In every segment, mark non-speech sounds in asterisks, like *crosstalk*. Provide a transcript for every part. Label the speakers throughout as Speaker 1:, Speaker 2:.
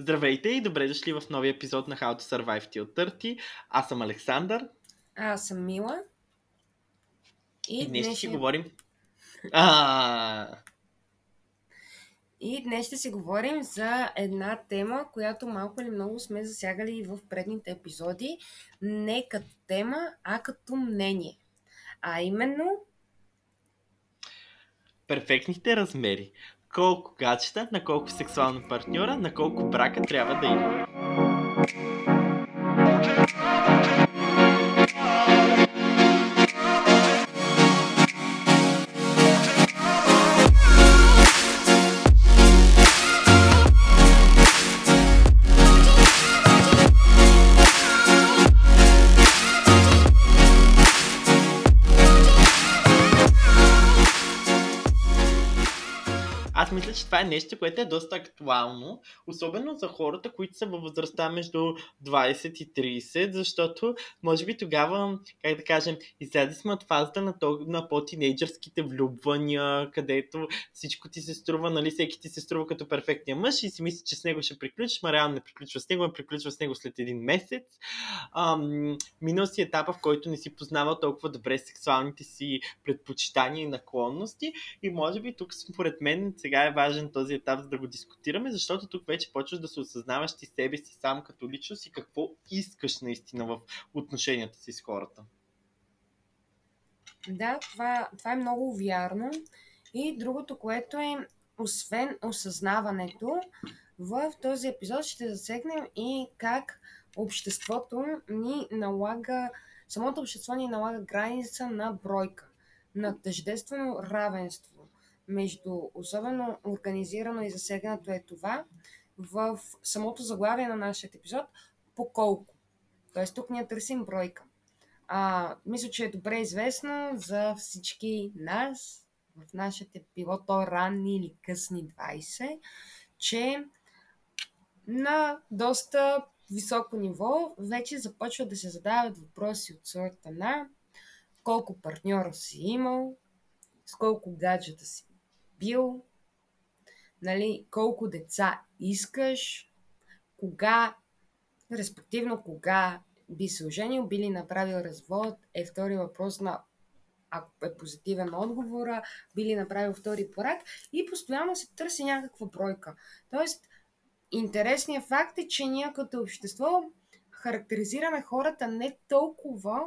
Speaker 1: Здравейте и добре дошли в новия епизод на How to Survive Till 30. Аз съм Александър.
Speaker 2: А, аз съм Мила.
Speaker 1: И, и днес ще си говорим... А...
Speaker 2: И днес ще си говорим за една тема, която малко или много сме засягали и в предните епизоди. Не като тема, а като мнение. А именно...
Speaker 1: Перфектните размери колко гаджета, на колко сексуална партньора, на колко брака трябва да има. Това е нещо, което е доста актуално, особено за хората, които са във възрастта между 20 и 30, защото може би тогава, как да кажем, излезе сме от фазата на, то, на по-тинейджърските влюбвания, където всичко ти се струва, нали, всеки ти се струва като перфектния мъж и си мисли, че с него ще приключиш, ма реално не приключва с него, а приключва с него след един месец. Ам, минал си етапа, в който не си познавал толкова добре сексуалните си предпочитания и наклонности и може би тук според мен сега е важен този етап, за да го дискутираме, защото тук вече почваш да се осъзнаваш ти себе си сам като личност и какво искаш наистина в отношенията си с хората.
Speaker 2: Да, това, това е много вярно. И другото, което е, освен осъзнаването, в този епизод ще засегнем и как обществото ни налага, самото общество ни налага граница на бройка, на тъждествено равенство между особено организирано и засегнато е това в самото заглавие на нашия епизод по колко. Тоест тук ние търсим бройка. А, мисля, че е добре известно за всички нас, в нашите било то ранни или късни 20, че на доста високо ниво вече започват да се задават въпроси от сорта на колко партньора си имал, с колко гаджета си бил, нали, колко деца искаш, кога, респективно кога би се оженил, би ли направил развод, е втори въпрос на ако е позитивен отговора, би ли направил втори порак и постоянно се търси някаква бройка. Тоест, интересният факт е, че ние като общество характеризираме хората не толкова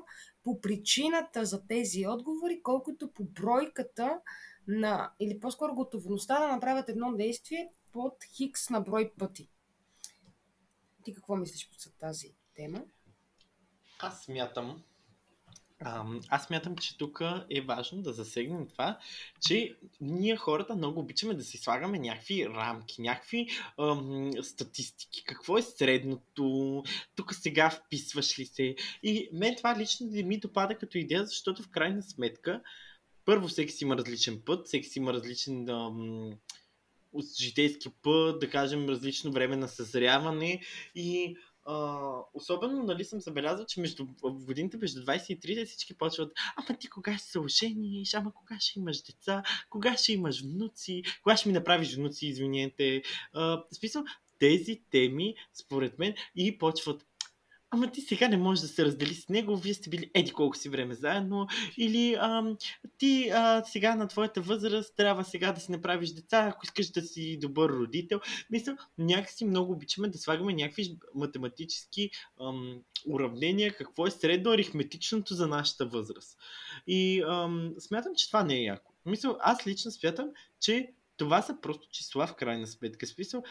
Speaker 2: по причината за тези отговори, колкото по бройката на, или по-скоро готовността да направят едно действие под хикс на брой пъти. Ти какво мислиш по тази тема?
Speaker 1: Аз смятам, аз смятам, че тук е важно да засегнем това, че ние хората много обичаме да си слагаме някакви рамки, някакви ам, статистики. Какво е средното? Тук сега вписваш ли се? И мен това лично не ми допада като идея, защото в крайна сметка първо всеки си има различен път, всеки си има различен ам, житейски път, да кажем различно време на съзряване. И а, особено нали, съм забелязал, че между в годините между 20 и 30 всички почват, ама ти кога ще се ожениш, ама кога ще имаш деца, кога ще имаш внуци, кога ще ми направиш внуци, извинете. В смисъл, тези теми, според мен, и почват ама ти сега не можеш да се раздели с него, вие сте били еди колко си време заедно, или ам, ти а, сега на твоята възраст трябва сега да си направиш деца, ако искаш да си добър родител. Мисля, някакси много обичаме да слагаме някакви математически ам, уравнения, какво е средно аритметичното за нашата възраст. И ам, смятам, че това не е яко. Мисля, аз лично смятам, че това са просто числа в крайна сметка. Смисъл,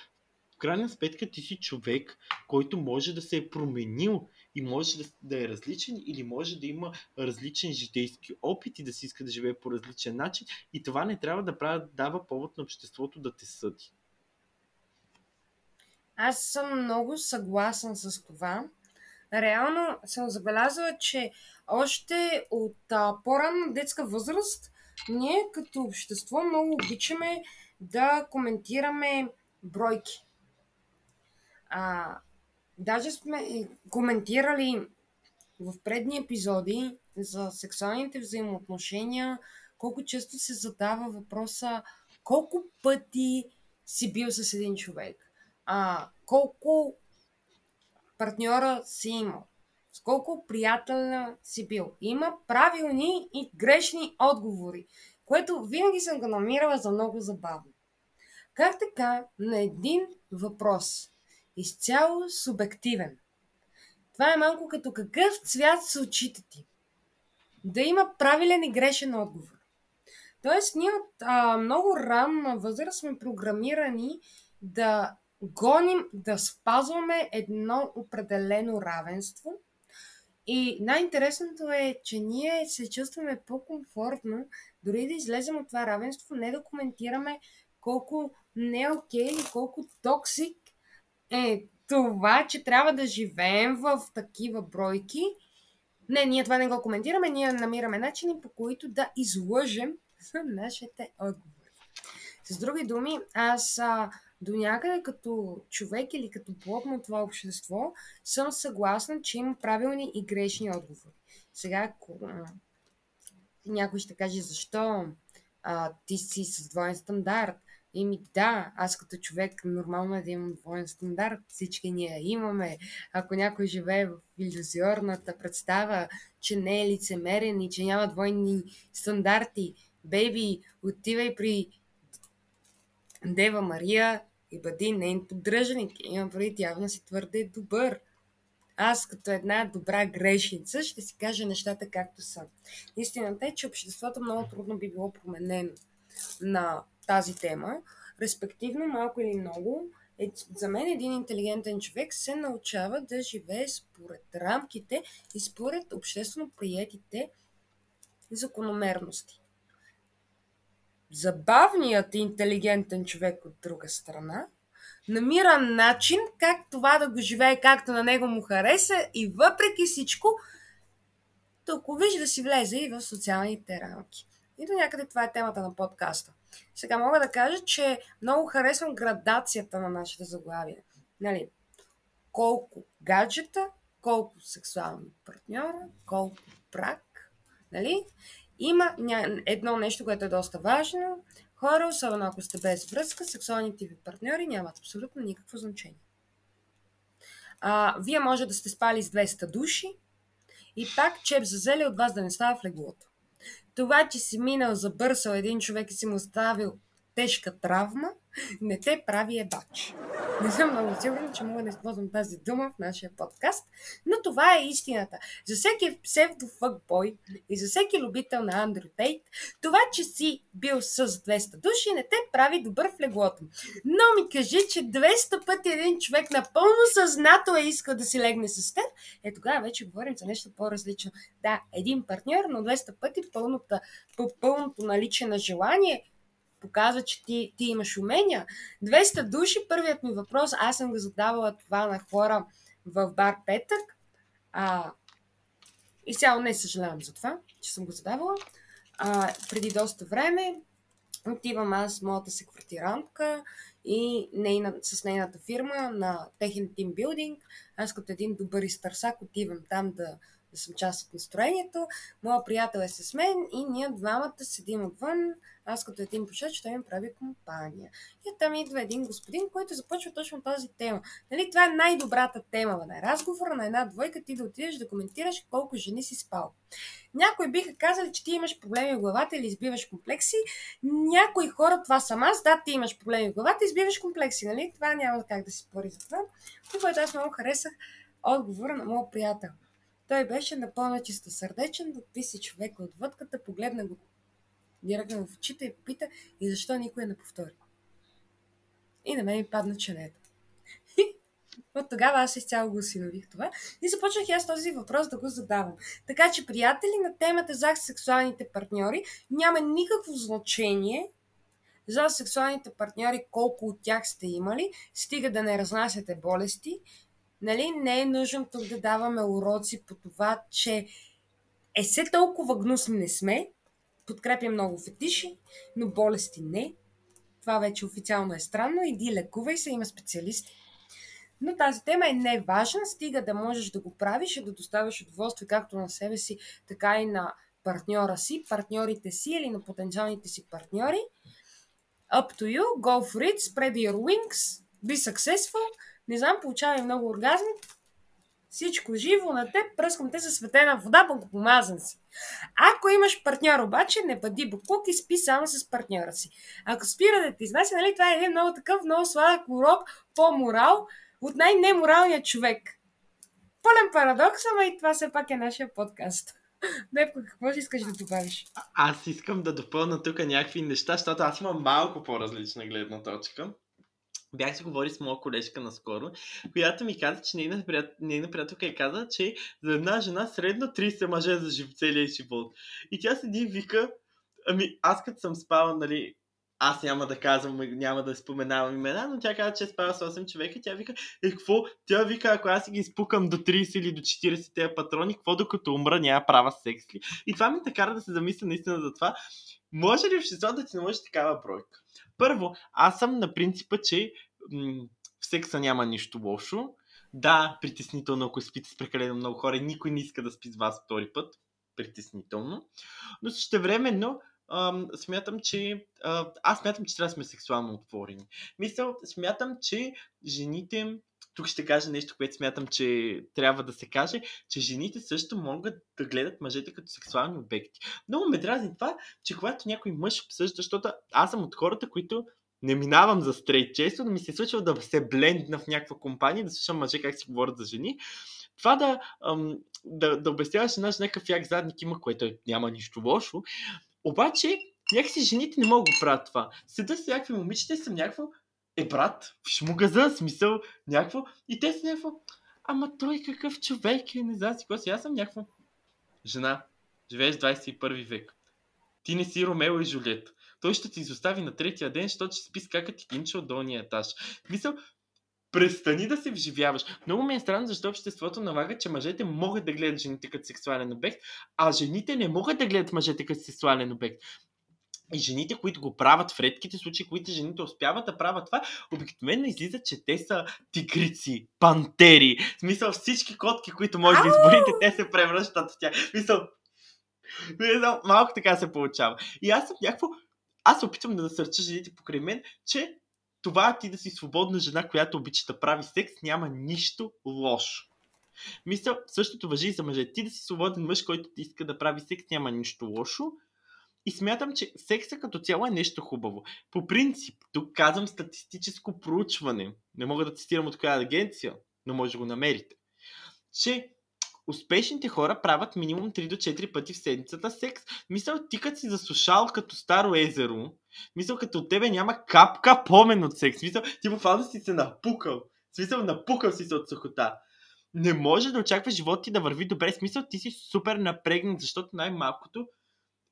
Speaker 1: крайна сметка ти си човек, който може да се е променил и може да, да е различен или може да има различен житейски опит и да си иска да живее по различен начин и това не трябва да прави, дава повод на обществото да те съди.
Speaker 2: Аз съм много съгласен с това. Реално съм забелязала, че още от а, по-ранна детска възраст ние като общество много обичаме да коментираме бройки. А, даже сме коментирали в предни епизоди за сексуалните взаимоотношения, колко често се задава въпроса колко пъти си бил с един човек, а, колко партньора си имал, с колко приятелна си бил. Има правилни и грешни отговори, което винаги съм го намирала за много забавно. Как така на един въпрос, изцяло субективен, това е малко като какъв цвят са очите ти. Да има правилен и грешен отговор. Тоест, ние от а, много ранна възраст сме програмирани да гоним, да спазваме едно определено равенство. И най-интересното е, че ние се чувстваме по-комфортно, дори да излезем от това равенство, не да коментираме колко не е окей или колко токсик е това, че трябва да живеем в такива бройки. Не, ние това не го коментираме, ние намираме начини по които да излъжем *laughs* нашите отговори. С други думи, аз а, до някъде като човек или като плод на това общество съм съгласна, че има правилни и грешни отговори. Сега, някой ще каже защо а, ти си с двоен стандарт, Еми да, аз като човек нормално е да имам двоен стандарт, всички ние имаме. Ако някой живее в иллюзиорната представа, че не е лицемерен и че няма двойни стандарти, бейби, отивай при Дева Мария и бъди нейн поддръжник. Имам предвид, явно си твърде добър. Аз като една добра грешница ще си кажа нещата както са. Истината е, че обществото много трудно би било променено на тази тема. Респективно, малко или много, е, за мен един интелигентен човек се научава да живее според рамките и според обществено приятите закономерности. Забавният интелигентен човек от друга страна намира начин как това да го живее както на него му хареса и въпреки всичко толкова виж да си влезе и в социалните рамки. И до някъде това е темата на подкаста. Сега мога да кажа, че много харесвам градацията на нашите заглавия. Нали? Колко гаджета, колко сексуални партньора, колко брак. Нали? Има едно нещо, което е доста важно. Хора, особено ако сте без връзка, сексуалните ви партньори нямат абсолютно никакво значение. А, вие може да сте спали с 200 души и пак чеп за зеле от вас да не става в леглото. Това, че си минал за бърсал един човек и си му оставил тежка травма, не те прави ебач. Не съм много сигурна, че мога да използвам тази дума в нашия подкаст, но това е истината. За всеки псевдофъкбой и за всеки любител на Андрю Тейт, това, че си бил с 200 души, не те прави добър в леглото. Но ми кажи, че 200 пъти един човек напълно съзнато е искал да си легне с теб, е тогава вече говорим за нещо по-различно. Да, един партньор, но 200 пъти пълното, пълното наличие на желание – показва, че ти, ти имаш умения. 200 души, първият ми въпрос, аз съм го задавала това на хора в бар Петък. А, и цяло не съжалявам за това, че съм го задавала. А, преди доста време отивам аз, моята секвартирантка и нейна, с нейната фирма на техен тимбилдинг. Аз като един добър изтърсак отивам там да да съм част от настроението. Моя приятел е с мен и ние двамата седим отвън. Аз като един пушач, той ми прави компания. И там идва един господин, който започва точно тази тема. Нали, това е най-добрата тема на разговора на една двойка, ти да отидеш да коментираш колко жени си спал. Някои биха казали, че ти имаш проблеми в главата или избиваш комплекси. Някои хора, това съм аз, да, ти имаш проблеми в главата, избиваш комплекси, нали? Това няма как да си спори за това. Което аз много харесах отговора на моят приятел. Той беше напълно чистосърдечен, да си човека от вътката, погледна го директно в очите и пита и защо никой не повтори. И на мен ми падна ченето. От тогава аз изцяло го осинових това и започнах аз този въпрос да го задавам. Така че, приятели, на темата за сексуалните партньори няма никакво значение за сексуалните партньори колко от тях сте имали, стига да не разнасяте болести нали, не е нужно тук да даваме уроци по това, че е все толкова гнусни не сме, подкрепя много фетиши, но болести не. Това вече официално е странно. Иди лекувай се, има специалисти. Но тази тема е не важна, стига да можеш да го правиш и да доставяш удоволствие както на себе си, така и на партньора си, партньорите си или на потенциалните си партньори. Up to you, go for it, spread your wings be successful, не знам, получавай много оргазми, всичко живо на теб, пръскам те със светена вода, помазан си. Ако имаш партньор обаче, не бъди буклук и спи само с партньора си. Ако спира да ти изнася, нали, това е един много такъв, много сладък урок по морал от най-неморалния човек. Пълен парадокс, ама и това все пак е нашия подкаст. *laughs* Депко, какво си искаш да добавиш?
Speaker 1: Аз искам да допълна тук някакви неща, защото аз имам малко по-различна гледна точка бях си говори с моя колежка наскоро, която ми каза, че нейна, прият... нейна приятелка е каза, че за една жена средно 30 мъже за жив... целия живот. И тя седи и вика, ами аз като съм спала, нали, аз няма да казвам, няма да споменавам имена, но тя каза, че е спала с 8 човека. Тя вика, е, какво? Тя вика, ако аз си ги изпукам до 30 или до 40 тези патрони, какво докато умра, няма права секс ли? И това ми така да се замисля наистина за това. Може ли обществото да ти наложи такава бройка? Първо, аз съм на принципа, че м- в секса няма нищо лошо. Да, притеснително, ако спите с прекалено много хора, никой не иска да спи с вас втори път. Притеснително. Но също времено, смятам, че а, аз смятам, че трябва да сме сексуално отворени. Мисля, смятам, че жените тук ще кажа нещо, което смятам, че трябва да се каже, че жените също могат да гледат мъжете като сексуални обекти. Много ме дразни това, че когато някой мъж обсъжда, защото аз съм от хората, които не минавам за стрейт често, но ми се случва да се блендна в някаква компания, да слушам мъже как си говорят за жени. Това да, да, да обясняваш една жена какъв як задник има, което няма нищо лошо. Обаче, някакси жените не могат да правят това. Седа с някакви момичета и съм някакво, е брат, виж му газа, смисъл, някакво. И те са някакво, ама той какъв човек е, не знам си какво си. Аз съм някакво, жена, живееш 21 век. Ти не си Ромео и Жулет. Той ще ти изостави на третия ден, защото ще спи с кака ти кинча от долния етаж. Мисъл, престани да се вживяваш. Много ми е странно, защо обществото налага, че мъжете могат да гледат жените като сексуален обект, а жените не могат да гледат мъжете като сексуален обект. И жените, които го правят в редките случаи, които жените успяват да правят това, обикновено излиза, че те са тигрици, пантери. В смисъл всички котки, които може да изборите, те се превръщат в тях. В смисъл, малко така се получава. И аз съм някакво... Аз се опитвам да насърча жените покрай мен, че това ти да си свободна жена, която обича да прави секс, няма нищо лошо. Мисля, същото въжи и за мъже. Ти да си свободен мъж, който ти иска да прави секс, няма нищо лошо. И смятам, че секса като цяло е нещо хубаво. По принцип, тук казвам статистическо проучване. Не мога да цитирам от коя агенция, но може да го намерите. Че успешните хора правят минимум 3 до 4 пъти в седмицата секс. Мисъл, ти като си засушал като старо езеро, мисъл, като от тебе няма капка помен от секс. Мисъл, ти буквално си се напукал. Смисъл, напукал си се от сухота. Не може да очакваш живота ти да върви добре. Смисъл, ти си супер напрегнат, защото най-малкото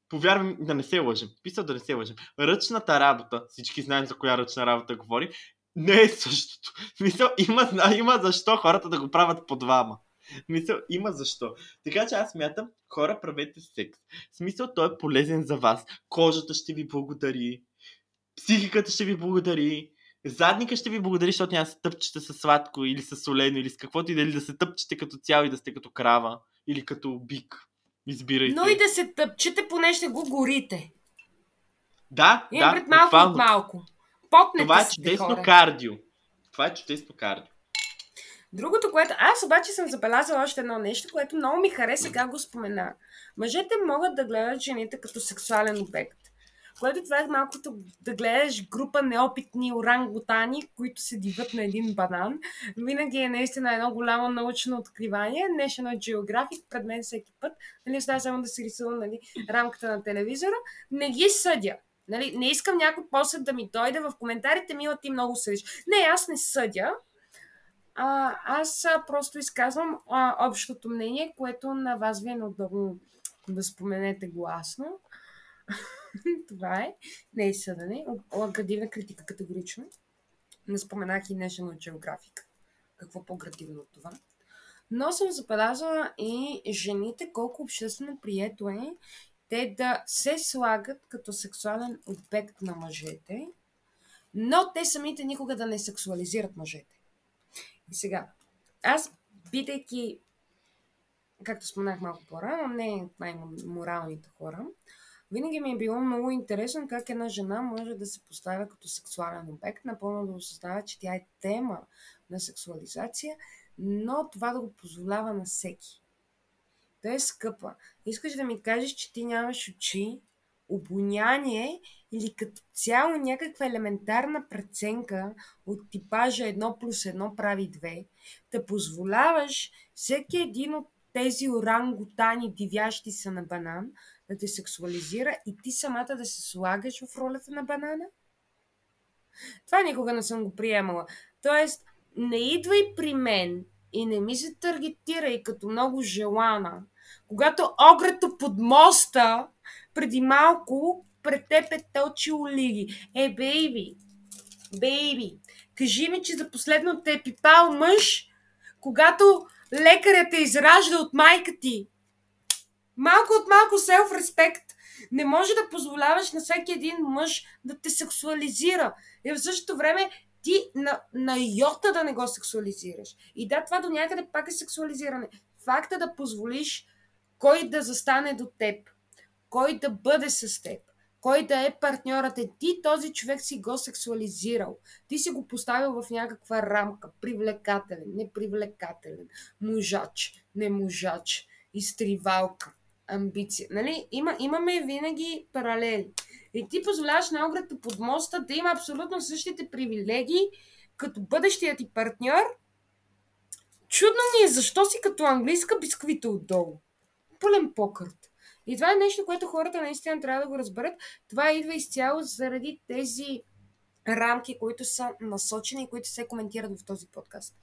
Speaker 1: повярвам да не се лъжим. Писал да не се лъжим. Ръчната работа, всички знаем за коя ръчна работа говори, не е същото. Мисъл, има, има защо хората да го правят по двама. Мисъл, има защо. Така че аз мятам, хора, правете секс. Смисъл, той е полезен за вас. Кожата ще ви благодари. Психиката ще ви благодари. Задника ще ви благодари, защото няма се тъпчете с сладко или с солено или с каквото и дали да се тъпчете като цяло и да сте като крава или като бик. Избирайте.
Speaker 2: Но и да се тъпчете, поне ще го горите.
Speaker 1: Да,
Speaker 2: и
Speaker 1: да.
Speaker 2: пред малко от малко. Попнете
Speaker 1: Това е чудесно
Speaker 2: хора.
Speaker 1: кардио. Това е чудесно кардио.
Speaker 2: Другото, което... Аз обаче съм забелязала още едно нещо, което много ми хареса как го спомена. Мъжете могат да гледат жените като сексуален обект. Което това е малкото да гледаш група неопитни орангутани, които се диват на един банан. Винаги е наистина едно голямо научно откривание. National Geographic пред мен всеки път. Нали, остава само да се рисувам нали, рамката на телевизора. Не ги съдя. Нали, не искам някой после да ми дойде в коментарите, мила ти много съдиш. Не, аз не съдя. А, аз а, просто изказвам а, общото мнение, което на вас ви е неудобно да споменете гласно. *laughs* Това е. Не е съдане. Градивна критика категорично. Не споменах и National Geographic. Какво по-градивно от това? Но съм забелязала и жените колко обществено прието е те да се слагат като сексуален обект на мъжете, но те самите никога да не сексуализират мъжете. И сега, аз, бидейки, както споменах малко по-рано, не най-моралните хора, винаги ми е било много интересно как една жена може да се поставя като сексуален обект, напълно да осъзнава, че тя е тема на сексуализация, но това да го позволява на всеки. Той е скъпа. Искаш да ми кажеш, че ти нямаш очи, обоняние или като цяло някаква елементарна преценка от типажа 1 плюс 1 прави 2, да позволяваш всеки един от тези орангутани, дивящи се на банан, да те сексуализира и ти самата да се слагаш в ролята на банана? Това никога не съм го приемала. Тоест, не идвай при мен и не ми се таргетирай като много желана, когато огрето под моста преди малко пред теб е точи оливи. Е, бейби, бейби, кажи ми, че за последно те е пипал мъж, когато лекарят е изражда от майка ти. Малко от малко селф-респект. Не може да позволяваш на всеки един мъж да те сексуализира. И в същото време ти на, на йота да не го сексуализираш. И да, това до някъде пак е сексуализиране. Факта да позволиш кой да застане до теб, кой да бъде с теб, кой да е партньорът е. Ти този човек си го сексуализирал. Ти си го поставил в някаква рамка. Привлекателен, непривлекателен, мужач, не мужач, изтривалка, амбиция. Нали? Има, имаме винаги паралели. И ти позволяваш на огрето под моста да има абсолютно същите привилегии, като бъдещия ти партньор. Чудно ми е, защо си като английска бисквита отдолу. Пълен покърт. И това е нещо, което хората наистина трябва да го разберат. Това идва изцяло заради тези рамки, които са насочени и които се коментират в този подкаст.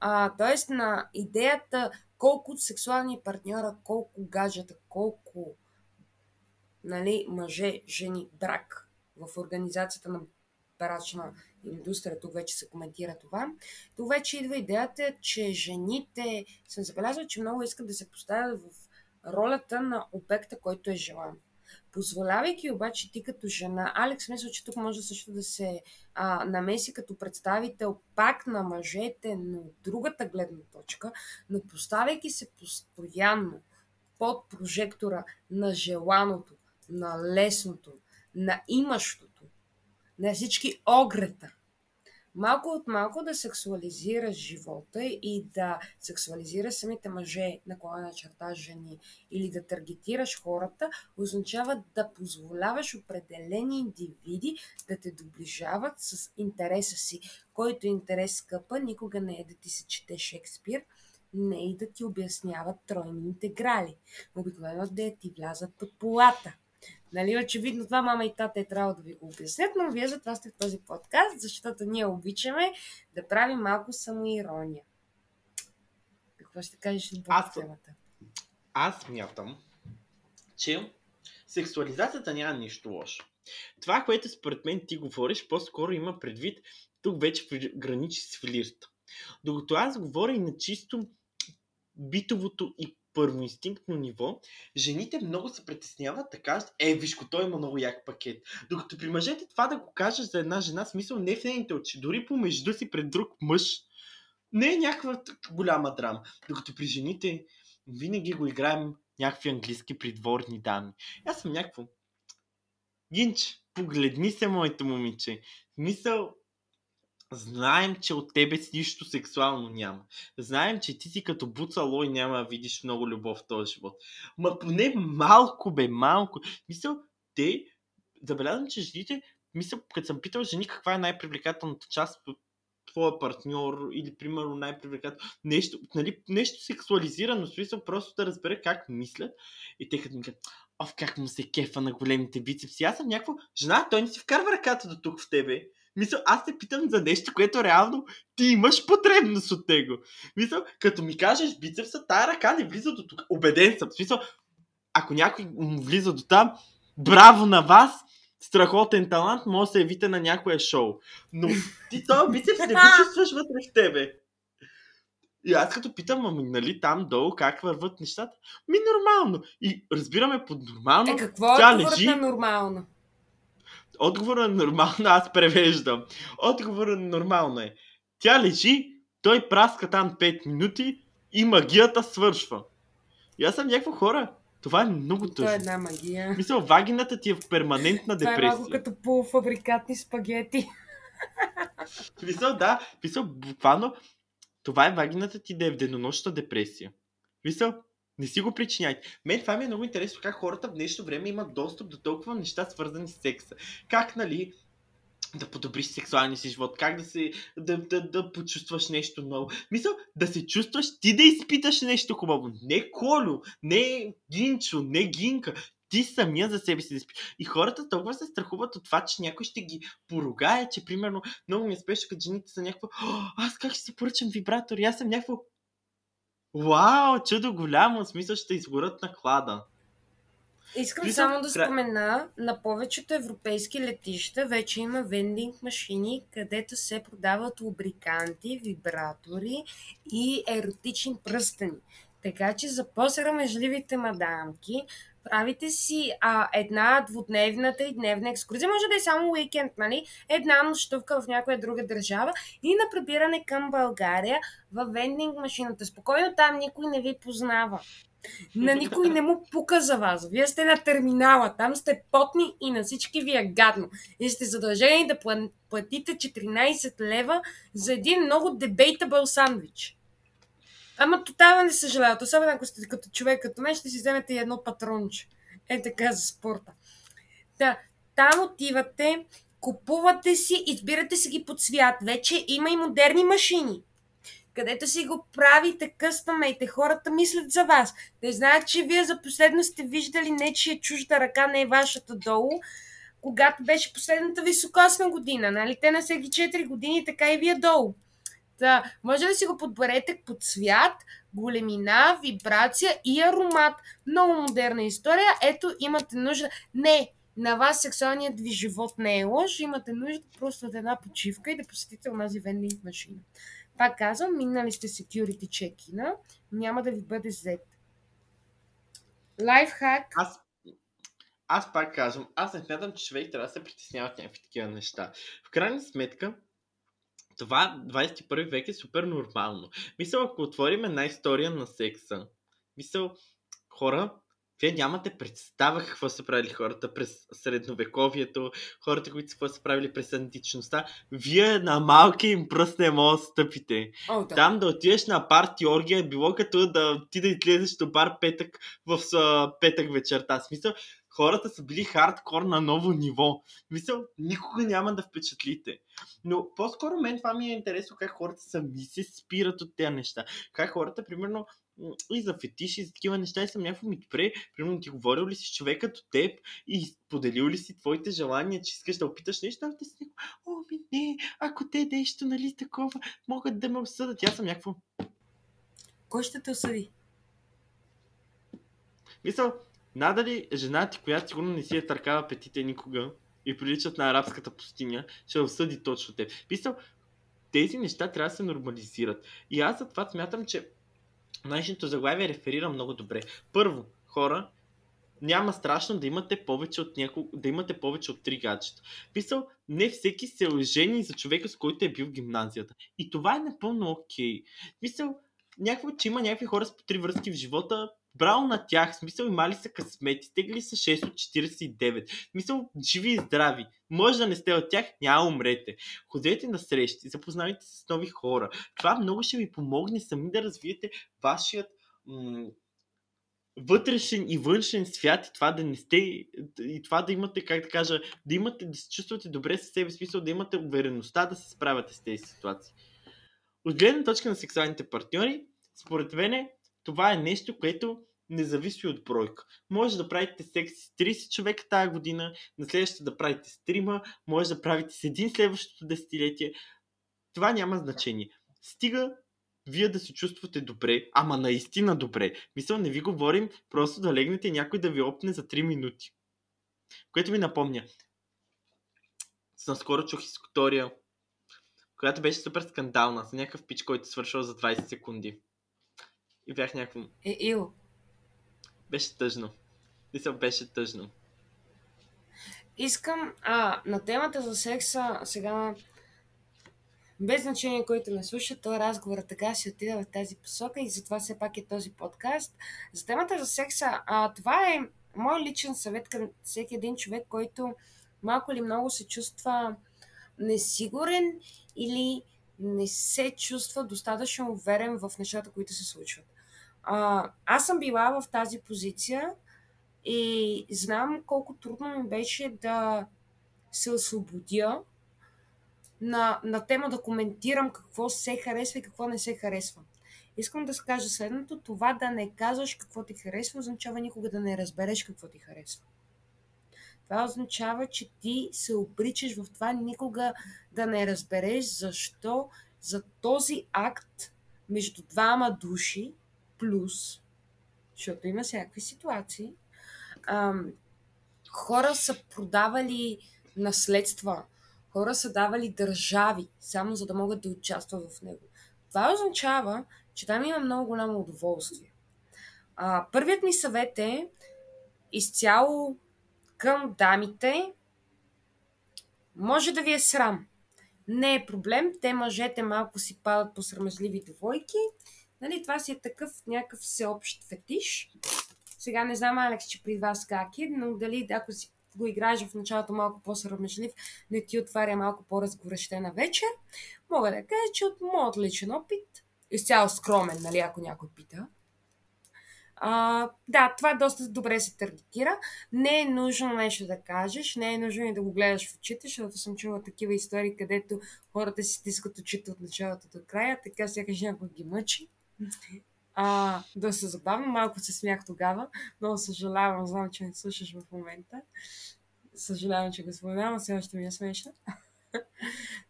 Speaker 2: А, тоест на идеята колко сексуални партньора, колко гаджета, колко нали, мъже, жени, брак в организацията на брачна индустрия, тук вече се коментира това, тук вече идва идеята, че жените, съм забелязала, че много искат да се поставят в ролята на обекта, който е желан. Позволявайки обаче ти като жена, Алекс мисля, че тук може също да се а, намеси като представител пак на мъжете, но от другата гледна точка, но поставяйки се постоянно под прожектора на желаното, на лесното, на имащото, на всички огрета, малко от малко да сексуализира живота и да сексуализира самите мъже, на на черта жени, или да таргетираш хората, означава да позволяваш определени индивиди да те доближават с интереса си. Който интерес скъпа, никога не е да ти се чете Шекспир, не и да ти обясняват тройни интеграли. Обикновено да ти влязат под полата. Нали, очевидно това мама и тата е трябвало да ви го обяснят, но вие затова сте в този подкаст, защото ние обичаме да правим малко самоирония. Какво ще кажеш по аз, темата?
Speaker 1: Аз мятам, че сексуализацията няма нищо лошо. Това, което според мен ти говориш, по-скоро има предвид, тук вече граничи с флирт. Докато аз говоря и на чисто битовото и първоинстинктно ниво, жените много се притесняват да кажат, е, виж, той има много як пакет. Докато при мъжете това да го кажеш за една жена, смисъл не в нейните очи, дори помежду си пред друг мъж, не е някаква голяма драма. Докато при жените винаги го играем някакви английски придворни дами. Аз съм някакво. Гинч, погледни се, моето момиче. Мисъл, Знаем, че от тебе си нищо сексуално няма. Знаем, че ти си като буцало и няма да видиш много любов в този живот. Ма поне малко, бе, малко. Мисъл, те, забелязвам, че жените, мисля, като съм питал жени каква е най-привлекателната част от твоя партньор или примерно най-привлекателно нещо, нали, нещо сексуализирано, смисъл просто да разбере как мислят и те като ми кажат, Ов, как му се кефа на големите бицепси. Аз съм някакво, жена, той не си вкарва ръката до тук в тебе. Мисля, аз те питам за нещо, което реално ти имаш потребност от него. Мисля, като ми кажеш бицепса, тая ръка не влиза до тук. Обеден съм. Смисъл, ако някой му влиза до там, браво на вас, страхотен талант, може да се явите на някое шоу. Но ти този бицепс не го *laughs* чувстваш вътре в тебе. И аз като питам, ами нали там долу как върват нещата? Ми нормално. И разбираме под нормално.
Speaker 2: Е, какво
Speaker 1: тя
Speaker 2: е лежи... нормално?
Speaker 1: Отговорът е нормално, аз превеждам. Отговорът нормално е. Тя лежи, той праска там 5 минути и магията свършва. И аз съм някакво хора. Това е много
Speaker 2: Това е
Speaker 1: тъжно.
Speaker 2: една магия.
Speaker 1: Мисля, вагината ти е в перманентна
Speaker 2: Това е малко
Speaker 1: депресия.
Speaker 2: като полуфабрикатни спагети.
Speaker 1: Мисъл, да, мисъл, буквално, това е вагината ти да е в денонощна депресия. Мисъл, не си го причиняйте. Мен това ми е много интересно как хората в днешно време имат достъп до толкова неща, свързани с секса. Как, нали, да подобриш сексуалния си живот, как да се, да, да, да почувстваш нещо ново. Мисъл, да се чувстваш ти да изпиташ нещо хубаво. Не Колю, не Гинчо, не Гинка. Ти самия за себе си да изпиташ. И хората толкова се страхуват от това, че някой ще ги поругае, че примерно много ми е спешно, като жените са някакво, «О, аз как ще си поръчам вибратор? Аз съм някакво, вау, чудо голямо, в смисъл ще изгорят на клада.
Speaker 2: Искам
Speaker 1: Мисля,
Speaker 2: само да спомена, на повечето европейски летища вече има вендинг машини, където се продават лубриканти, вибратори и еротични пръстени. Така че за по-срамежливите мадамки, правите си а, една и дневна екскурзия, може да е само уикенд, нали? Една нощувка в някоя друга държава и на прибиране към България в вендинг машината. Спокойно там никой не ви познава. На никой не му пука за вас. Вие сте на терминала, там сте потни и на всички ви е гадно. И сте задължени да пла- платите 14 лева за един много дебейтабъл сандвич. Ама тотално не съжаляват, особено ако сте като човек като мен, ще си вземете и едно патронче. Е така за спорта. Да, там отивате, купувате си, избирате си ги по цвят. Вече има и модерни машини където си го правите къстъмейте, хората мислят за вас. Те знаят, че вие за последно сте виждали нечия чужда ръка, не е вашата долу, когато беше последната високосна година, нали? Те на всеки 4 години, така и вие долу. Та, може да си го подберете по цвят, големина, вибрация и аромат. Много модерна история. Ето, имате нужда. Не, на вас сексуалният ви живот не е лош, имате нужда просто от една почивка и да посетите онази вендинг машина. Пак казвам, минали сте security check-ина, няма да ви бъде взет. Лайфхак.
Speaker 1: Аз, аз пак казвам, аз не смятам, че човек трябва да се притеснява от някакви такива неща. В крайна сметка, това 21 век е супер нормално. Мисъл, ако отворим една история на секса, мисъл, хора, вие нямате представа какво са правили хората през средновековието, хората, които са, какво са правили през античността. Вие на малки им пръст не може да стъпите.
Speaker 2: О, да.
Speaker 1: Там да отидеш на парти оргия е било като да ти да излезеш до бар петък в петък вечерта. Смисъл, хората са били хардкор на ново ниво. Мисъл, никога няма да впечатлите. Но по-скоро мен това ми е интересно как хората сами се спират от тези неща. Как хората, примерно, и за фетиши, и за такива неща, и съм някакво ми добре, примерно ти говорил ли си с човек като теб и поделил ли си твоите желания, че искаш да опиташ нещо, а те си о, ми не, ако те нещо, нали, такова, могат да ме осъдат. Аз съм някакво,
Speaker 2: Кой ще те осъди?
Speaker 1: Мисъл, надали жена ти, която сигурно не си е търкала петите никога и приличат на арабската пустиня, ще осъди точно теб. Мисъл, тези неща трябва да се нормализират. И аз за това смятам, че днешното заглавие реферира много добре. Първо, хора, няма страшно да имате повече от няколко, да имате повече от три гаджета. Писал, не всеки се ожени за човека, с който е бил в гимназията. И това е напълно окей. Мисъл, някакво, че има някакви хора с по три връзки в живота, браво на тях, смисъл имали са късмети, стегли са 6 от 49. В Смисъл, живи и здрави. Може да не сте от тях, няма умрете. Ходете на срещи, запознавайте се с нови хора. Това много ще ви помогне сами да развиете вашият м- вътрешен и външен свят и това да не сте и това да имате, как да кажа, да имате, да се чувствате добре със себе, смисъл да имате увереността да се справяте с тези ситуации. От гледна точка на сексуалните партньори, според мен това е нещо, което не зависи от бройка. Може да правите секс с 30 човека тази година, на следващата да правите с 3, може да правите с един следващото десетилетие. Това няма значение. Стига вие да се чувствате добре, ама наистина добре. Мисля, не ви говорим просто да легнете някой да ви опне за 3 минути. Което ми напомня. Наскоро чух история, която беше супер скандална, за някакъв пич, който свършил за 20 секунди. И бях някакво...
Speaker 2: Е, ил.
Speaker 1: Беше тъжно. Мисля, беше тъжно.
Speaker 2: Искам а, на темата за секса сега без значение, който ме слуша, този разговор така си отида в тази посока и затова все пак е този подкаст. За темата за секса, а, това е мой личен съвет към всеки един човек, който малко или много се чувства несигурен или не се чувства достатъчно уверен в нещата, които се случват. А, аз съм била в тази позиция и знам колко трудно ми беше да се освободя на, на тема да коментирам какво се харесва и какво не се харесва. Искам да скажа следното. Това да не казваш какво ти харесва, означава никога да не разбереш какво ти харесва. Това означава, че ти се обричаш в това никога да не разбереш защо за този акт между двама души плюс, защото има всякакви ситуации, ам, хора са продавали наследства, хора са давали държави, само за да могат да участват в него. Това означава, че там има много голямо удоволствие. А, първият ми съвет е изцяло към дамите. Може да ви е срам. Не е проблем. Те мъжете малко си падат по срамежливи девойки. Нали, това си е такъв някакъв всеобщ фетиш. Сега не знам, Алекс, че при вас как е, но дали ако си го играеш в началото малко по-срамежлив, не ти отваря малко по-разгорещена вечер, мога да кажа, че от моят личен опит, изцяло скромен, нали, ако някой пита, а, да, това доста добре се таргетира. Не е нужно нещо да кажеш, не е нужно и да го гледаш в очите, защото съм чула такива истории, където хората си стискат очите от началото до края, така сякаш някой ги мъчи. А, доста забавно, малко се смях тогава. Много съжалявам, знам, че не слушаш в момента. Съжалявам, че го споменавам, все още ми е смешно.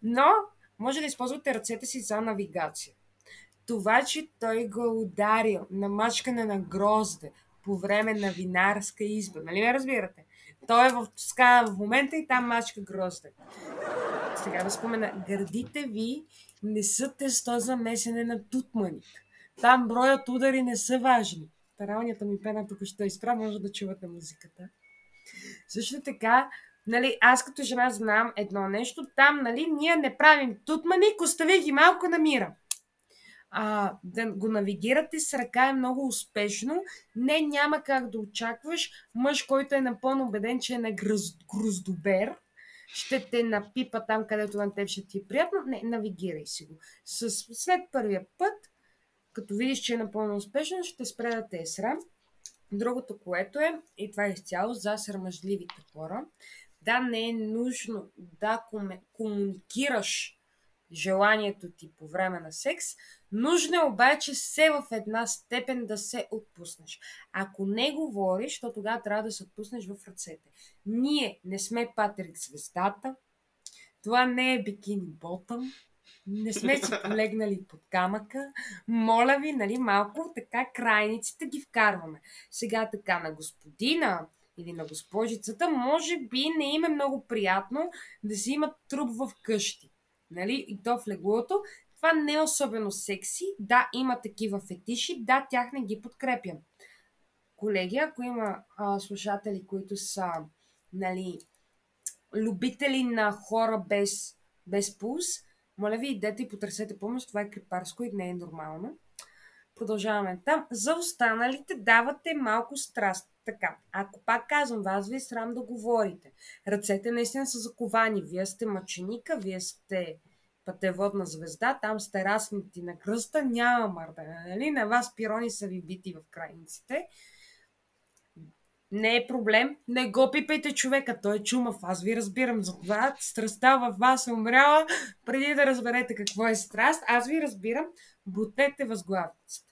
Speaker 2: Но може да използвате ръцете си за навигация. Това, че той го е ударил на мачкане на грозде по време на винарска изба, нали ме разбирате? Той е в Тоскана в момента и там мачка грозде. Сега да спомена, гърдите ви не са тесто за месене на тутманик. Там броят удари не са важни. Таралнята ми пена тук ще изправя, може да чувате музиката. Също така, нали, аз като жена знам едно нещо, там, нали, ние не правим тутманик, остави ги малко на мира а, да го навигирате с ръка е много успешно. Не, няма как да очакваш мъж, който е напълно убеден, че е на груздобер, ще те напипа там, където на теб ще ти е приятно. Не, навигирай си го. С, след първия път, като видиш, че е напълно успешен, ще спре да те е срам. Другото, което е, и това е изцяло за срамежливите хора, да не е нужно да комуникираш желанието ти по време на секс. Нужно е обаче все в една степен да се отпуснеш. Ако не говориш, то тогава трябва да се отпуснеш в ръцете. Ние не сме Патрик звездата, това не е бикини ботъм, не сме си полегнали под камъка. Моля ви, нали, малко така крайниците ги вкарваме. Сега така на господина или на госпожицата, може би не им е много приятно да си имат труп в къщи нали, и то в леглото. Това не е особено секси. Да, има такива фетиши. Да, тях не ги подкрепям. Колеги, ако има а, слушатели, които са нали, любители на хора без, без пулс, моля ви, идете и потърсете помощ. Това е крипарско и не е нормално. Продължаваме там. За останалите давате малко страст. Така, ако пак казвам, вас ви е срам да говорите. Ръцете наистина са заковани. Вие сте мъченика, вие сте пътеводна звезда, там сте размити на кръста, няма мърдане, нали? На вас пирони са ви бити в крайниците. Не е проблем. Не го пипайте човека, той е чумав. Аз ви разбирам за това. Страстта в вас е умряла. Преди да разберете какво е страст, аз ви разбирам. Бутете възглавницата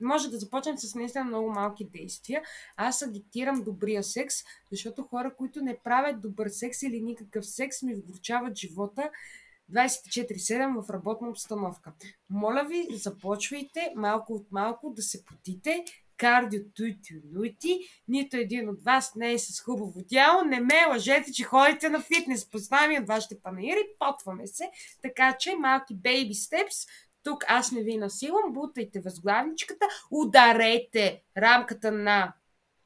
Speaker 2: може да започнем с наистина много малки действия. Аз агитирам добрия секс, защото хора, които не правят добър секс или никакъв секс, ми вгорчават живота 24-7 в работна обстановка. Моля ви, започвайте малко от малко да се потите, кардио туити нуити. Нито един от вас не е с хубаво тяло. Не ме лъжете, че ходите на фитнес. Познавам от вашите панаири, потваме се. Така че малки бейби степс тук аз не ви насилам, бутайте възглавничката, ударете рамката на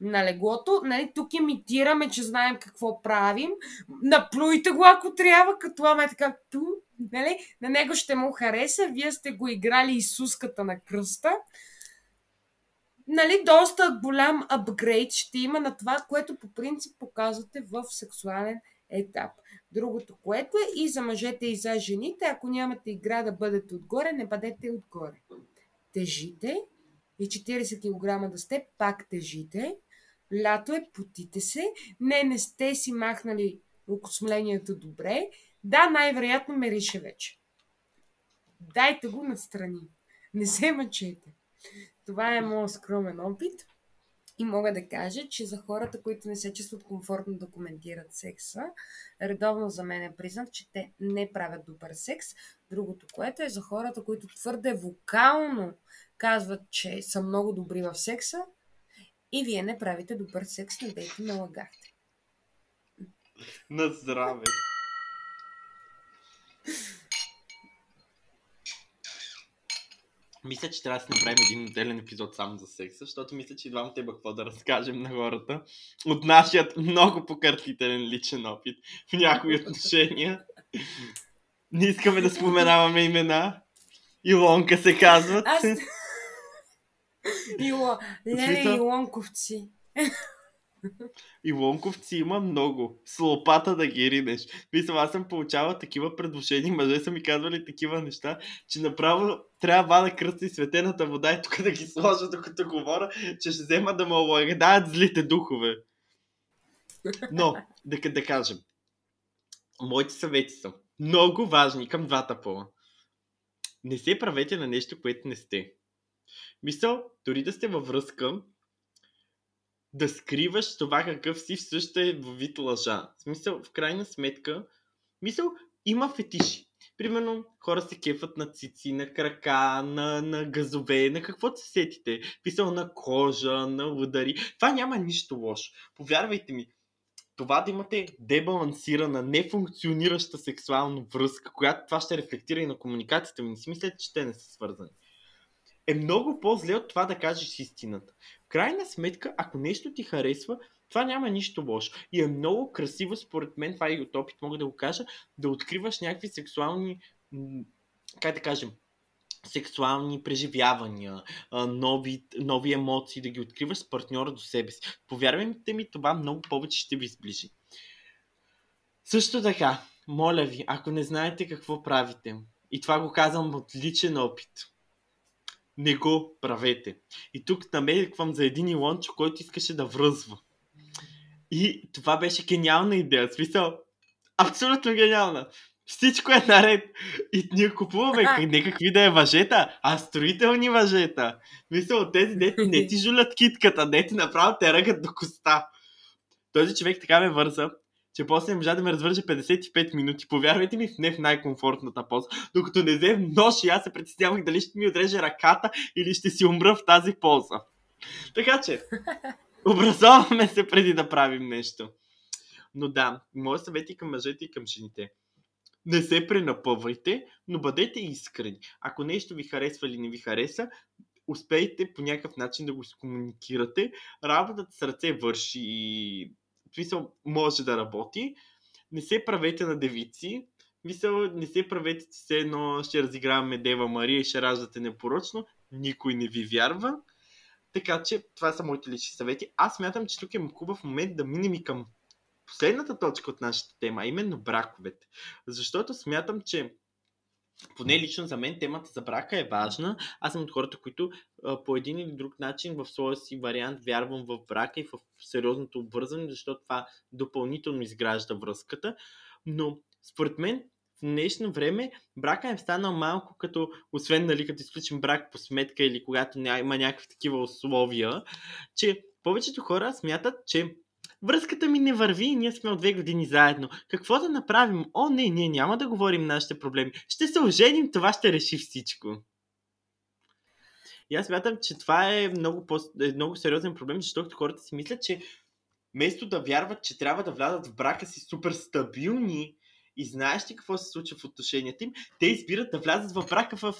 Speaker 2: на леглото. Нали, тук имитираме, че знаем какво правим. Наплюйте го, ако трябва, като аме така ту, нали, на него ще му хареса, вие сте го играли Исуската на кръста. Нали, доста голям апгрейд ще има на това, което по принцип показвате в сексуален етап. Другото, което е и за мъжете и за жените, ако нямате игра да бъдете отгоре, не бъдете отгоре. Тежите и 40 кг да сте, пак тежите. Лято е, потите се. Не, не сте си махнали окосмлението добре. Да, най-вероятно мерише вече. Дайте го настрани. Не се мъчете. Това е моят скромен опит. И мога да кажа, че за хората, които не се чувстват комфортно да коментират секса, редовно за мен е признак, че те не правят добър секс. Другото, което е за хората, които твърде вокално казват, че са много добри в секса и вие не правите добър секс, не дейте налагахте.
Speaker 1: На здраве! Мисля, че трябва да си направим един отделен епизод само за секса, защото мисля, че двамата има какво да разкажем на хората от нашият много покъртителен личен опит в някои отношения. Не искаме да споменаваме имена. Илонка се казват.
Speaker 2: Аз... Ило... Леле, Илонковци. *laughs*
Speaker 1: И лонковци има много. С лопата да ги ринеш. Мисля, аз съм получавал такива предложения, мъже са ми казвали такива неща, че направо трябва да кръсти светената вода и тук да ги сложа докато говоря, че ще взема да ме облагадават злите духове. Но, да, да кажем, моите съвети са много важни към двата пола. Не се правете на нещо, което не сте. Мисъл, дори да сте във връзка, да скриваш това какъв си всъщност е в вид лъжа. В смисъл, в крайна сметка, мисъл, има фетиши. Примерно, хора се кефат на цици, на крака, на, на газове, на какво се сетите. Писал на кожа, на удари. Това няма нищо лошо. Повярвайте ми, това да имате дебалансирана, нефункционираща сексуална връзка, която това ще рефлектира и на комуникацията ми. Не си мислете, че те не са свързани е много по-зле от това да кажеш истината. Крайна сметка, ако нещо ти харесва, това няма нищо лошо. И е много красиво, според мен, това и от опит мога да го кажа, да откриваш някакви сексуални, как да кажем, сексуални преживявания, нови, нови емоции, да ги откриваш с партньора до себе си. Повярвайте ми, това много повече ще ви сближи. Също така, моля ви, ако не знаете какво правите, и това го казвам от личен опит, не го правете. И тук намерихвам за един Илончо, който искаше да връзва. И това беше гениална идея. В смисъл, абсолютно гениална. Всичко е наред. И ние купуваме не какви да е въжета, а строителни въжета. Мисля, от тези дете не ти *laughs* жулят китката, не ти направо те ръгат до коста. Този човек така ме върза, че после можа да ме развърже 55 минути. Повярвайте ми, не в най-комфортната поза. Докато не взем нож и аз се притеснявах дали ще ми отреже ръката или ще си умра в тази поза. Така че, *laughs* образоваме се преди да правим нещо. Но да, моят съвет и към мъжете и към жените. Не се пренапъвайте, но бъдете искрени. Ако нещо ви харесва или не ви хареса, успейте по някакъв начин да го комуникирате. Работата с ръце върши смисъл, може да работи. Не се правете на девици. Мисъл, не се правете, че все едно ще разиграваме Дева Мария и ще раждате непорочно. Никой не ви вярва. Така че, това са моите лични съвети. Аз смятам, че тук е хубав момент да минем и към последната точка от нашата тема, а именно браковете. Защото смятам, че поне лично за мен темата за брака е важна. Аз съм от хората, които по един или друг начин в своя си вариант вярвам в брака и в сериозното обвързване, защото това допълнително изгражда връзката. Но според мен в днешно време брака е станал малко като, освен нали, като изключим брак по сметка или когато има някакви такива условия, че повечето хора смятат, че връзката ми не върви ние сме от две години заедно. Какво да направим? О, не, ние няма да говорим нашите проблеми. Ще се оженим, това ще реши всичко. И аз смятам, че това е много, по- е много сериозен проблем, защото хората си мислят, че вместо да вярват, че трябва да влязат в брака си супер стабилни и знаеш ли какво се случва в отношенията им, те избират да влязат в брака в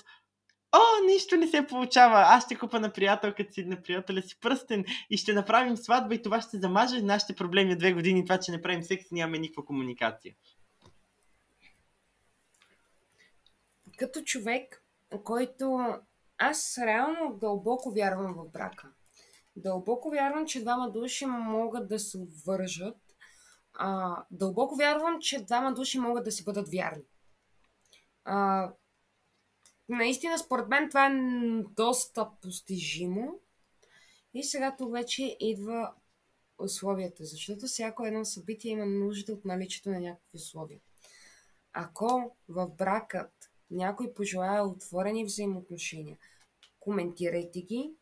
Speaker 1: О, нищо не се получава. Аз ще купа на приятелката си, на приятеля си пръстен и ще направим сватба и това ще замаже нашите проблеми от две години. Това, че не правим секс, нямаме никаква комуникация.
Speaker 2: като човек, който аз реално дълбоко вярвам в брака. Дълбоко вярвам, че двама души могат да се обвържат. А, дълбоко вярвам, че двама души могат да си бъдат вярни. А, наистина, според мен, това е доста постижимо. И сега тук вече идва условията, защото всяко едно събитие има нужда от наличието на някакви условия. Ако в бракът някой пожелая отворени взаимоотношения, коментирайте ги.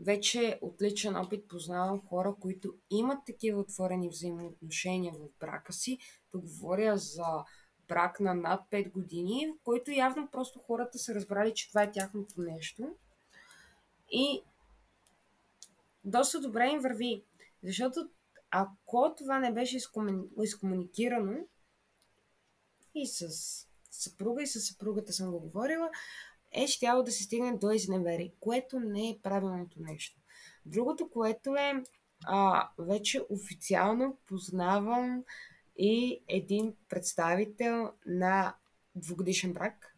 Speaker 2: Вече от личен опит познавам хора, които имат такива отворени взаимоотношения в брака си. Тук говоря за брак на над 5 години, в който явно просто хората са разбрали, че това е тяхното нещо. И доста добре им върви. Защото ако това не беше изкомуникирано и с съпруга и с съпругата съм го говорила, е щяло да се стигне до изневери, което не е правилното нещо. Другото, което е, а, вече официално познавам и един представител на двугодишен брак.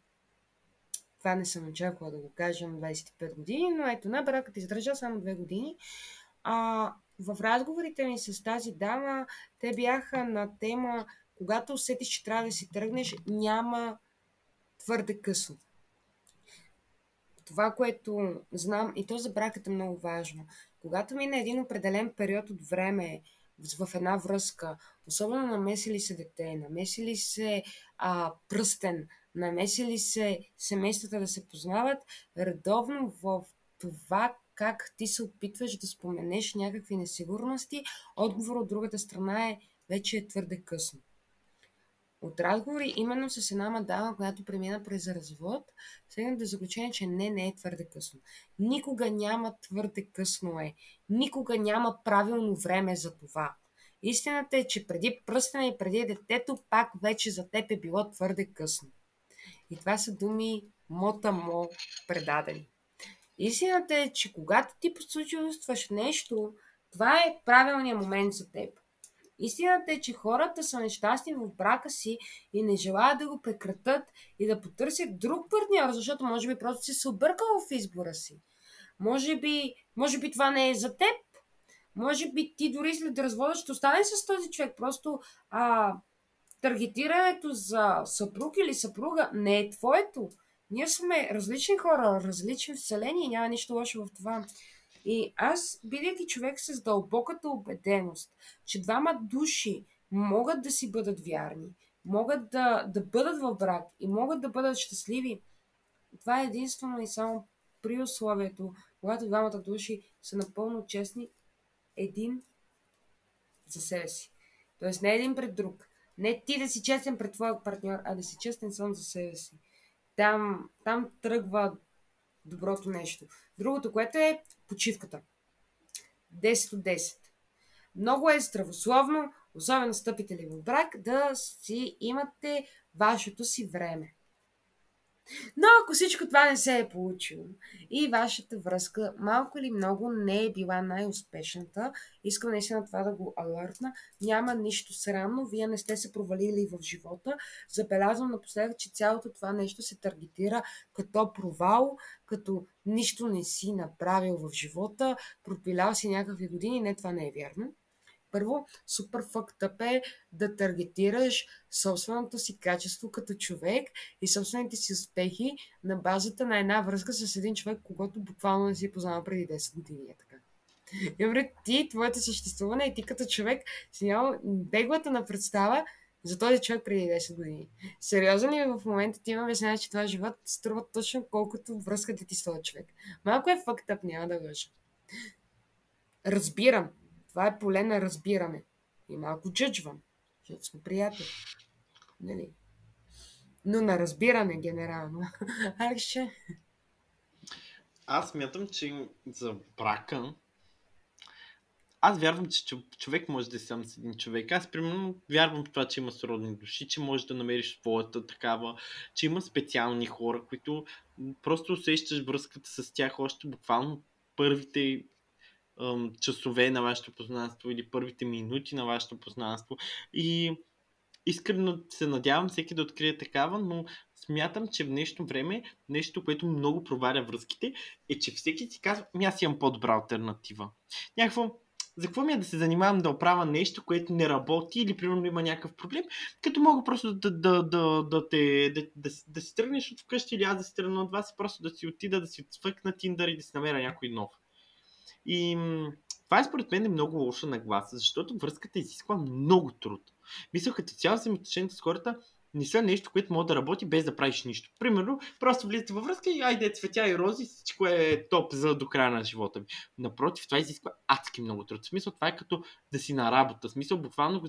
Speaker 2: Това не съм очаквала да го кажа на 25 години, но ето на бракът издържа само 2 години. А, в разговорите ми с тази дама, те бяха на тема, когато усетиш, че трябва да си тръгнеш, няма твърде късно. Това, което знам, и то за бракът е много важно. Когато мине един определен период от време в една връзка, особено намеси ли се дете, намеси ли се а, пръстен, намеси ли се семействата да се познават, редовно в това как ти се опитваш да споменеш някакви несигурности, отговор от другата страна е вече е твърде късно. От разговори именно с една мадама, която премина през развод, стигна до заключение, че не, не е твърде късно. Никога няма твърде късно е. Никога няма правилно време за това. Истината е, че преди пръстена и преди детето, пак вече за теб е било твърде късно. И това са думи мота-мо предадени. Истината е, че когато ти почувстваш нещо, това е правилният момент за теб. Истината е, че хората са нещастни в брака си и не желаят да го прекратат и да потърсят друг партньор, защото може би просто си се объркал в избора си. Може би, може би това не е за теб. Може би ти дори след развода ще остане с този човек. Просто а, таргетирането за съпруг или съпруга не е твоето. Ние сме различни хора, различни вселени и няма нищо лошо в това. И аз, бидейки човек с дълбоката убеденост, че двама души могат да си бъдат вярни, могат да, да бъдат в брак и могат да бъдат щастливи, това е единствено и само при условието, когато двамата души са напълно честни един за себе си. Тоест не един пред друг. Не ти да си честен пред твоя партньор, а да си честен сам за себе си. Там, там тръгва доброто нещо. Другото, което е почивката. 10 от 10. Много е здравословно, особено стъпите ли в брак, да си имате вашето си време. Но ако всичко това не се е получило и вашата връзка малко или много не е била най-успешната, искам наистина това да го алъртна, няма нищо срамно, вие не сте се провалили в живота. Забелязвам напоследък, че цялото това нещо се таргетира като провал, като нищо не си направил в живота, пропилял си някакви години, не, това не е вярно. Първо, супер фактъп е да таргетираш собственото си качество като човек и собствените си успехи на базата на една връзка с един човек, когато буквално не си познава преди 10 години. Е така. Добре, ти, твоето съществуване и ти като човек си нямал беглата на представа за този човек преди 10 години. Сериозно ли в момента ти има обяснява, че това живот струва точно колкото връзката ти с този човек? Малко е фактъп, няма да лъжа. Разбирам, това е поле на разбиране. И малко джъджвам, защото сме приятели. Нали? Но на разбиране генерално. *laughs* Арше.
Speaker 1: Аз мятам, че за брака аз вярвам, че човек може да е сам с един човек. Аз, примерно, вярвам в това, че има сродни души, че можеш да намериш своята такава, че има специални хора, които просто усещаш връзката с тях още буквално първите часове на вашето познанство или първите минути на вашето познанство. И, искрено се надявам всеки да открие такава, но смятам, че в днешно време нещо, което много проваля връзките, е, че всеки си казва, ми аз имам по-добра альтернатива. Някакво, за какво ми е да се занимавам да оправя нещо, което не работи или примерно има някакъв проблем, като мога просто да, да, да, да, те, да, да, да си тръгнеш от вкъщи или аз да си тръгна от вас и просто да си отида, да си отсвъкна Тиндър и да си намеря някой нов. И това е според мен е много лоша нагласа, защото връзката изисква много труд. Мисля, като цяло взаимоотношенията с хората не са нещо, което може да работи без да правиш нищо. Примерно, просто влизате във връзка и айде цветя и рози, всичко е топ за до края на живота ви. Напротив, това изисква адски много труд. В смисъл, това е като да си на работа. В смисъл, буквално,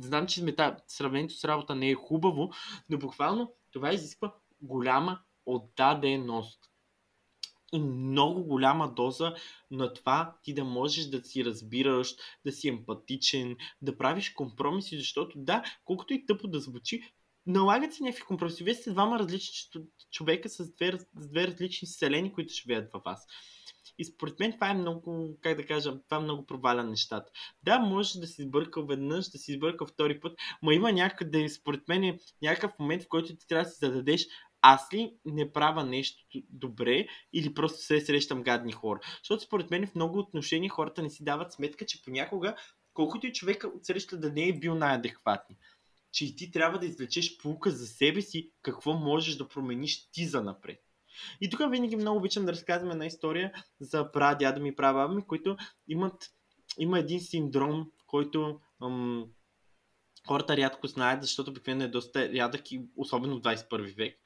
Speaker 1: знам, че смета, сравнението с работа не е хубаво, но буквално това изисква голяма отдаденост и много голяма доза на това ти да можеш да си разбираш, да си емпатичен, да правиш компромиси, защото да, колкото и тъпо да звучи, налагат се някакви компромиси. Вие сте двама различни човека с две, с две различни селени, които живеят във вас. И според мен това е много, как да кажа, това е много проваля нещата. Да, може да си сбъркал веднъж, да си сбъркал втори път, но има някъде, според мен, е някакъв момент, в който ти трябва да си зададеш аз ли не правя нещо добре или просто се срещам гадни хора. Защото според мен в много отношения хората не си дават сметка, че понякога, колкото и човека отсреща да не е бил най-адекватни, че и ти трябва да извлечеш полука за себе си, какво можеш да промениш ти за напред. И тук винаги много обичам да разказвам една история за прадядо ми и прабаба ми, които имат, има един синдром, който ам, хората рядко знаят, защото обикновено е доста рядък и особено в 21 век.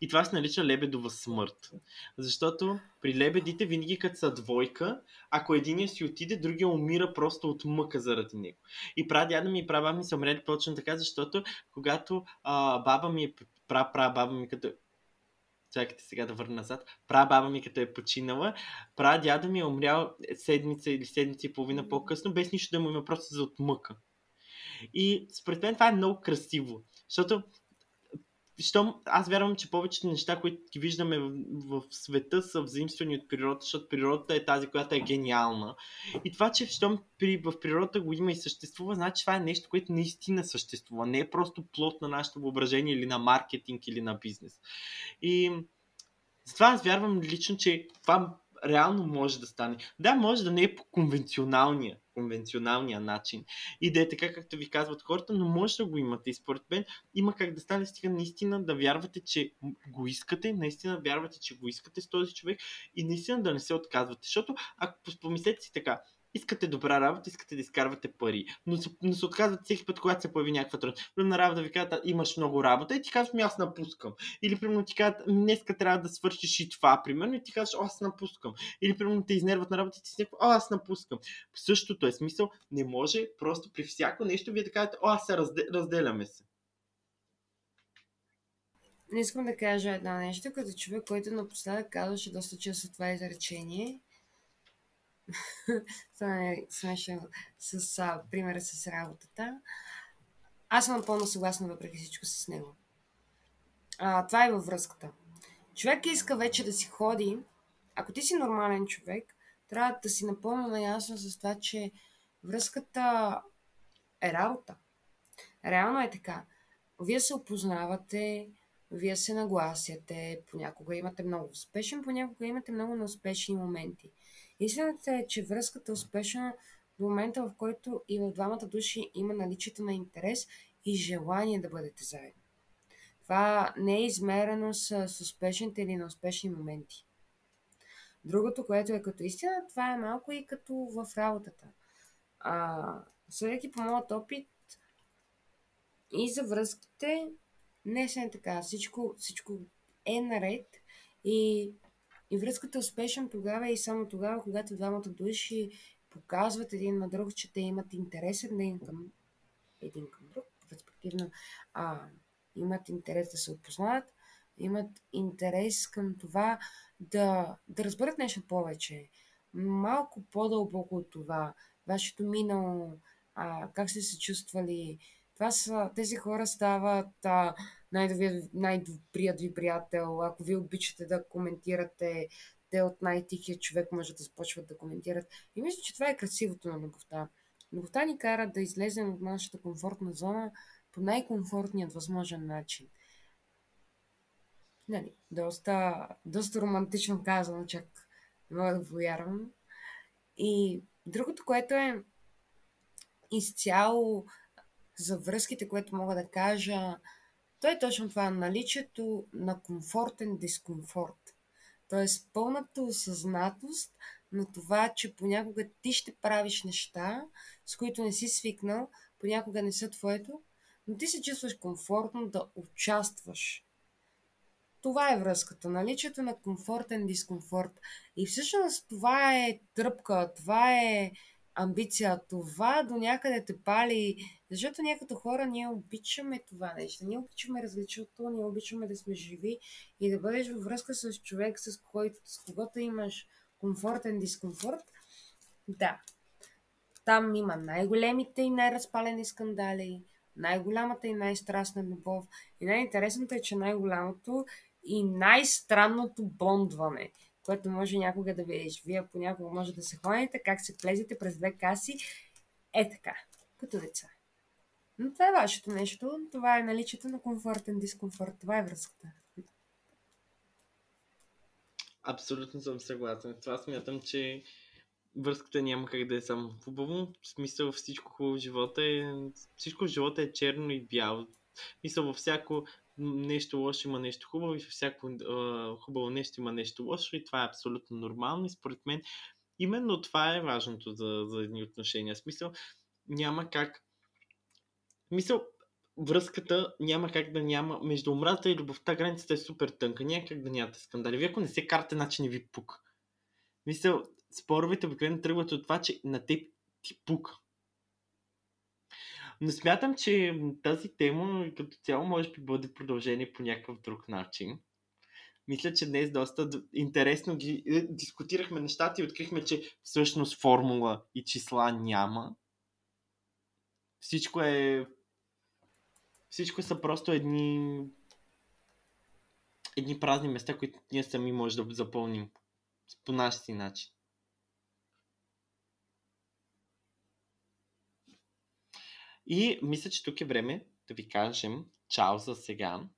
Speaker 1: И това се нарича лебедова смърт. Защото при лебедите винаги като са двойка, ако единия си отиде, другия умира просто от мъка заради него. И прадяда ми и права ми са умрели точно така, защото когато а, баба ми е пра, пра баба ми като чакайте сега да върна назад, пра баба ми като е починала, пра дядо ми е умрял седмица или седмица и половина по-късно, без нищо да му има просто за отмъка. И според мен това е много красиво. Защото щом, аз вярвам, че повечето неща, които ги виждаме в, в света, са взаимствани от природата, защото природата е тази, която е гениална. И това, че щом при, в природата го има и съществува, значи това е нещо, което наистина съществува. Не е просто плод на нашето въображение или на маркетинг или на бизнес. И затова аз вярвам лично, че това реално може да стане. Да, може да не е по конвенционалния, конвенционалния начин и да е така, както ви казват хората, но може да го имате. И според мен има как да стане стига наистина да вярвате, че го искате, наистина вярвате, че го искате с този човек и наистина да не се отказвате. Защото, ако помислете си така, искате добра работа, искате да изкарвате пари, но се, но се отказват всеки път, когато се появи някаква трудност. Примерно на работа ви казват, имаш много работа и ти казваш, ми аз напускам. Или примерно ти казват, днеска трябва да свършиш и това, примерно, и ти казваш, аз напускам. Или примерно те изнерват на работа и ти си някакво, аз напускам. Същото е смисъл, не може просто при всяко нещо вие да кажете, о, аз се разде, разделяме се.
Speaker 2: Не искам да кажа едно нещо, като човек, който напоследък казваше доста често това изречение *laughs* това е смешно с а, примера с работата. Аз съм напълно съгласна въпреки всичко с него. А, това е във връзката. Човек иска вече да си ходи. Ако ти си нормален човек, трябва да си напълно наясно с това, че връзката е работа. Реално е така. Вие се опознавате, вие се нагласяте, понякога имате много успешен, понякога имате много неуспешни моменти. Истината е, че връзката е успешна до момента, в който и в двамата души има наличието на интерес и желание да бъдете заедно. Това не е измерено с, с успешните или неуспешни моменти. Другото, което е като истина, това е малко и като в работата. А, съдейки по моят опит и за връзките, не е така. Всичко, всичко е наред и и връзката е успешна тогава и само тогава, когато двамата души показват един на друг, че те имат интерес един към, един към друг, респективно а, имат интерес да се опознаят, имат интерес към това да, да разберат нещо повече, малко по-дълбоко от това, вашето минало, а, как сте се чувствали. Това са, тези хора стават а, най-добрият ви приятел. Ако ви обичате да коментирате, те от най-тихия човек може да започват да коментират. И мисля, че това е красивото на любовта. Любовта ни кара да излезем от нашата комфортна зона по най-комфортният възможен начин. Нали, доста, доста романтично казано, чак не мога да повярвам. И другото, което е изцяло за връзките, което мога да кажа, то е точно това наличието на комфортен дискомфорт. Тоест пълната осъзнатост на това, че понякога ти ще правиш неща, с които не си свикнал, понякога не са твоето, но ти се чувстваш комфортно да участваш. Това е връзката, наличието на комфортен дискомфорт. И всъщност това е тръпка, това е амбиция, това до някъде те пали, защото ние като хора ние обичаме това нещо, ние обичаме различното, ние обичаме да сме живи и да бъдеш във връзка с човек, с, който, с когото имаш комфортен дискомфорт. Да, там има най-големите и най-разпалени скандали, най-голямата и най-страстна любов. И най-интересното е, че най-голямото и най-странното бондване – което може някога да видиш. Вие понякога може да се ходите, как се плезите през две каси. Е така, като деца. Но това е вашето нещо. Това е наличието на комфортен дискомфорт. Това е връзката.
Speaker 1: Абсолютно съм съгласен. Това смятам, че връзката няма как да е само хубаво. В смисъл всичко хубаво в живота е... Всичко в живота е черно и бяло. Мисъл във всяко нещо лошо има нещо хубаво и във всяко а, хубаво нещо има нещо лошо и това е абсолютно нормално и според мен именно това е важното за, за едни отношения. В смисъл няма как мисъл, връзката няма как да няма между омразата и любовта границата е супер тънка. Няма как да нямате скандали. Вие ако не се карате, значи не ви пук. Мисъл, споровете обикновено тръгват от това, че на теб ти пука. Но смятам, че тази тема като цяло може би бъде продължение по някакъв друг начин. Мисля, че днес доста интересно ги е, дискутирахме нещата и открихме, че всъщност формула и числа няма. Всичко е всичко са просто едни едни празни места, които ние сами може да запълним по наш си начин. И мисля, че тук е време да ви кажем чао за сега.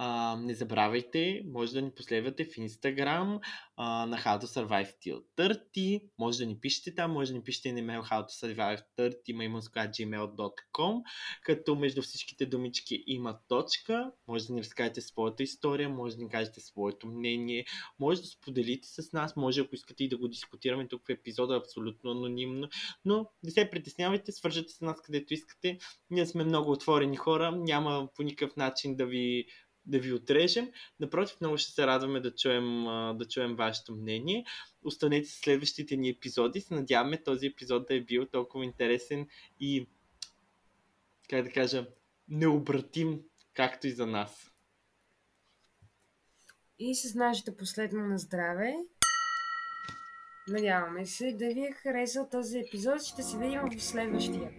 Speaker 1: А, не забравяйте, може да ни последвате в Instagram а, на How to Survive Till 30. Може да ни пишете там, може да ни пишете на email how to survive 30 gmail.com като между всичките думички има точка. Може да ни разкажете своята история, може да ни кажете своето мнение, може да споделите с нас, може ако искате и да го дискутираме тук в епизода абсолютно анонимно, но не се притеснявайте, свържете с нас където искате. Ние сме много отворени хора, няма по никакъв начин да ви да ви отрежем. Напротив, много ще се радваме да чуем, да чуем вашето мнение. Останете с следващите ни епизоди. Се надяваме този епизод да е бил толкова интересен и, как да кажа, необратим, както и за нас.
Speaker 2: И с нашето последно на здраве. Надяваме се да ви е харесал този епизод. Ще се видим в следващия.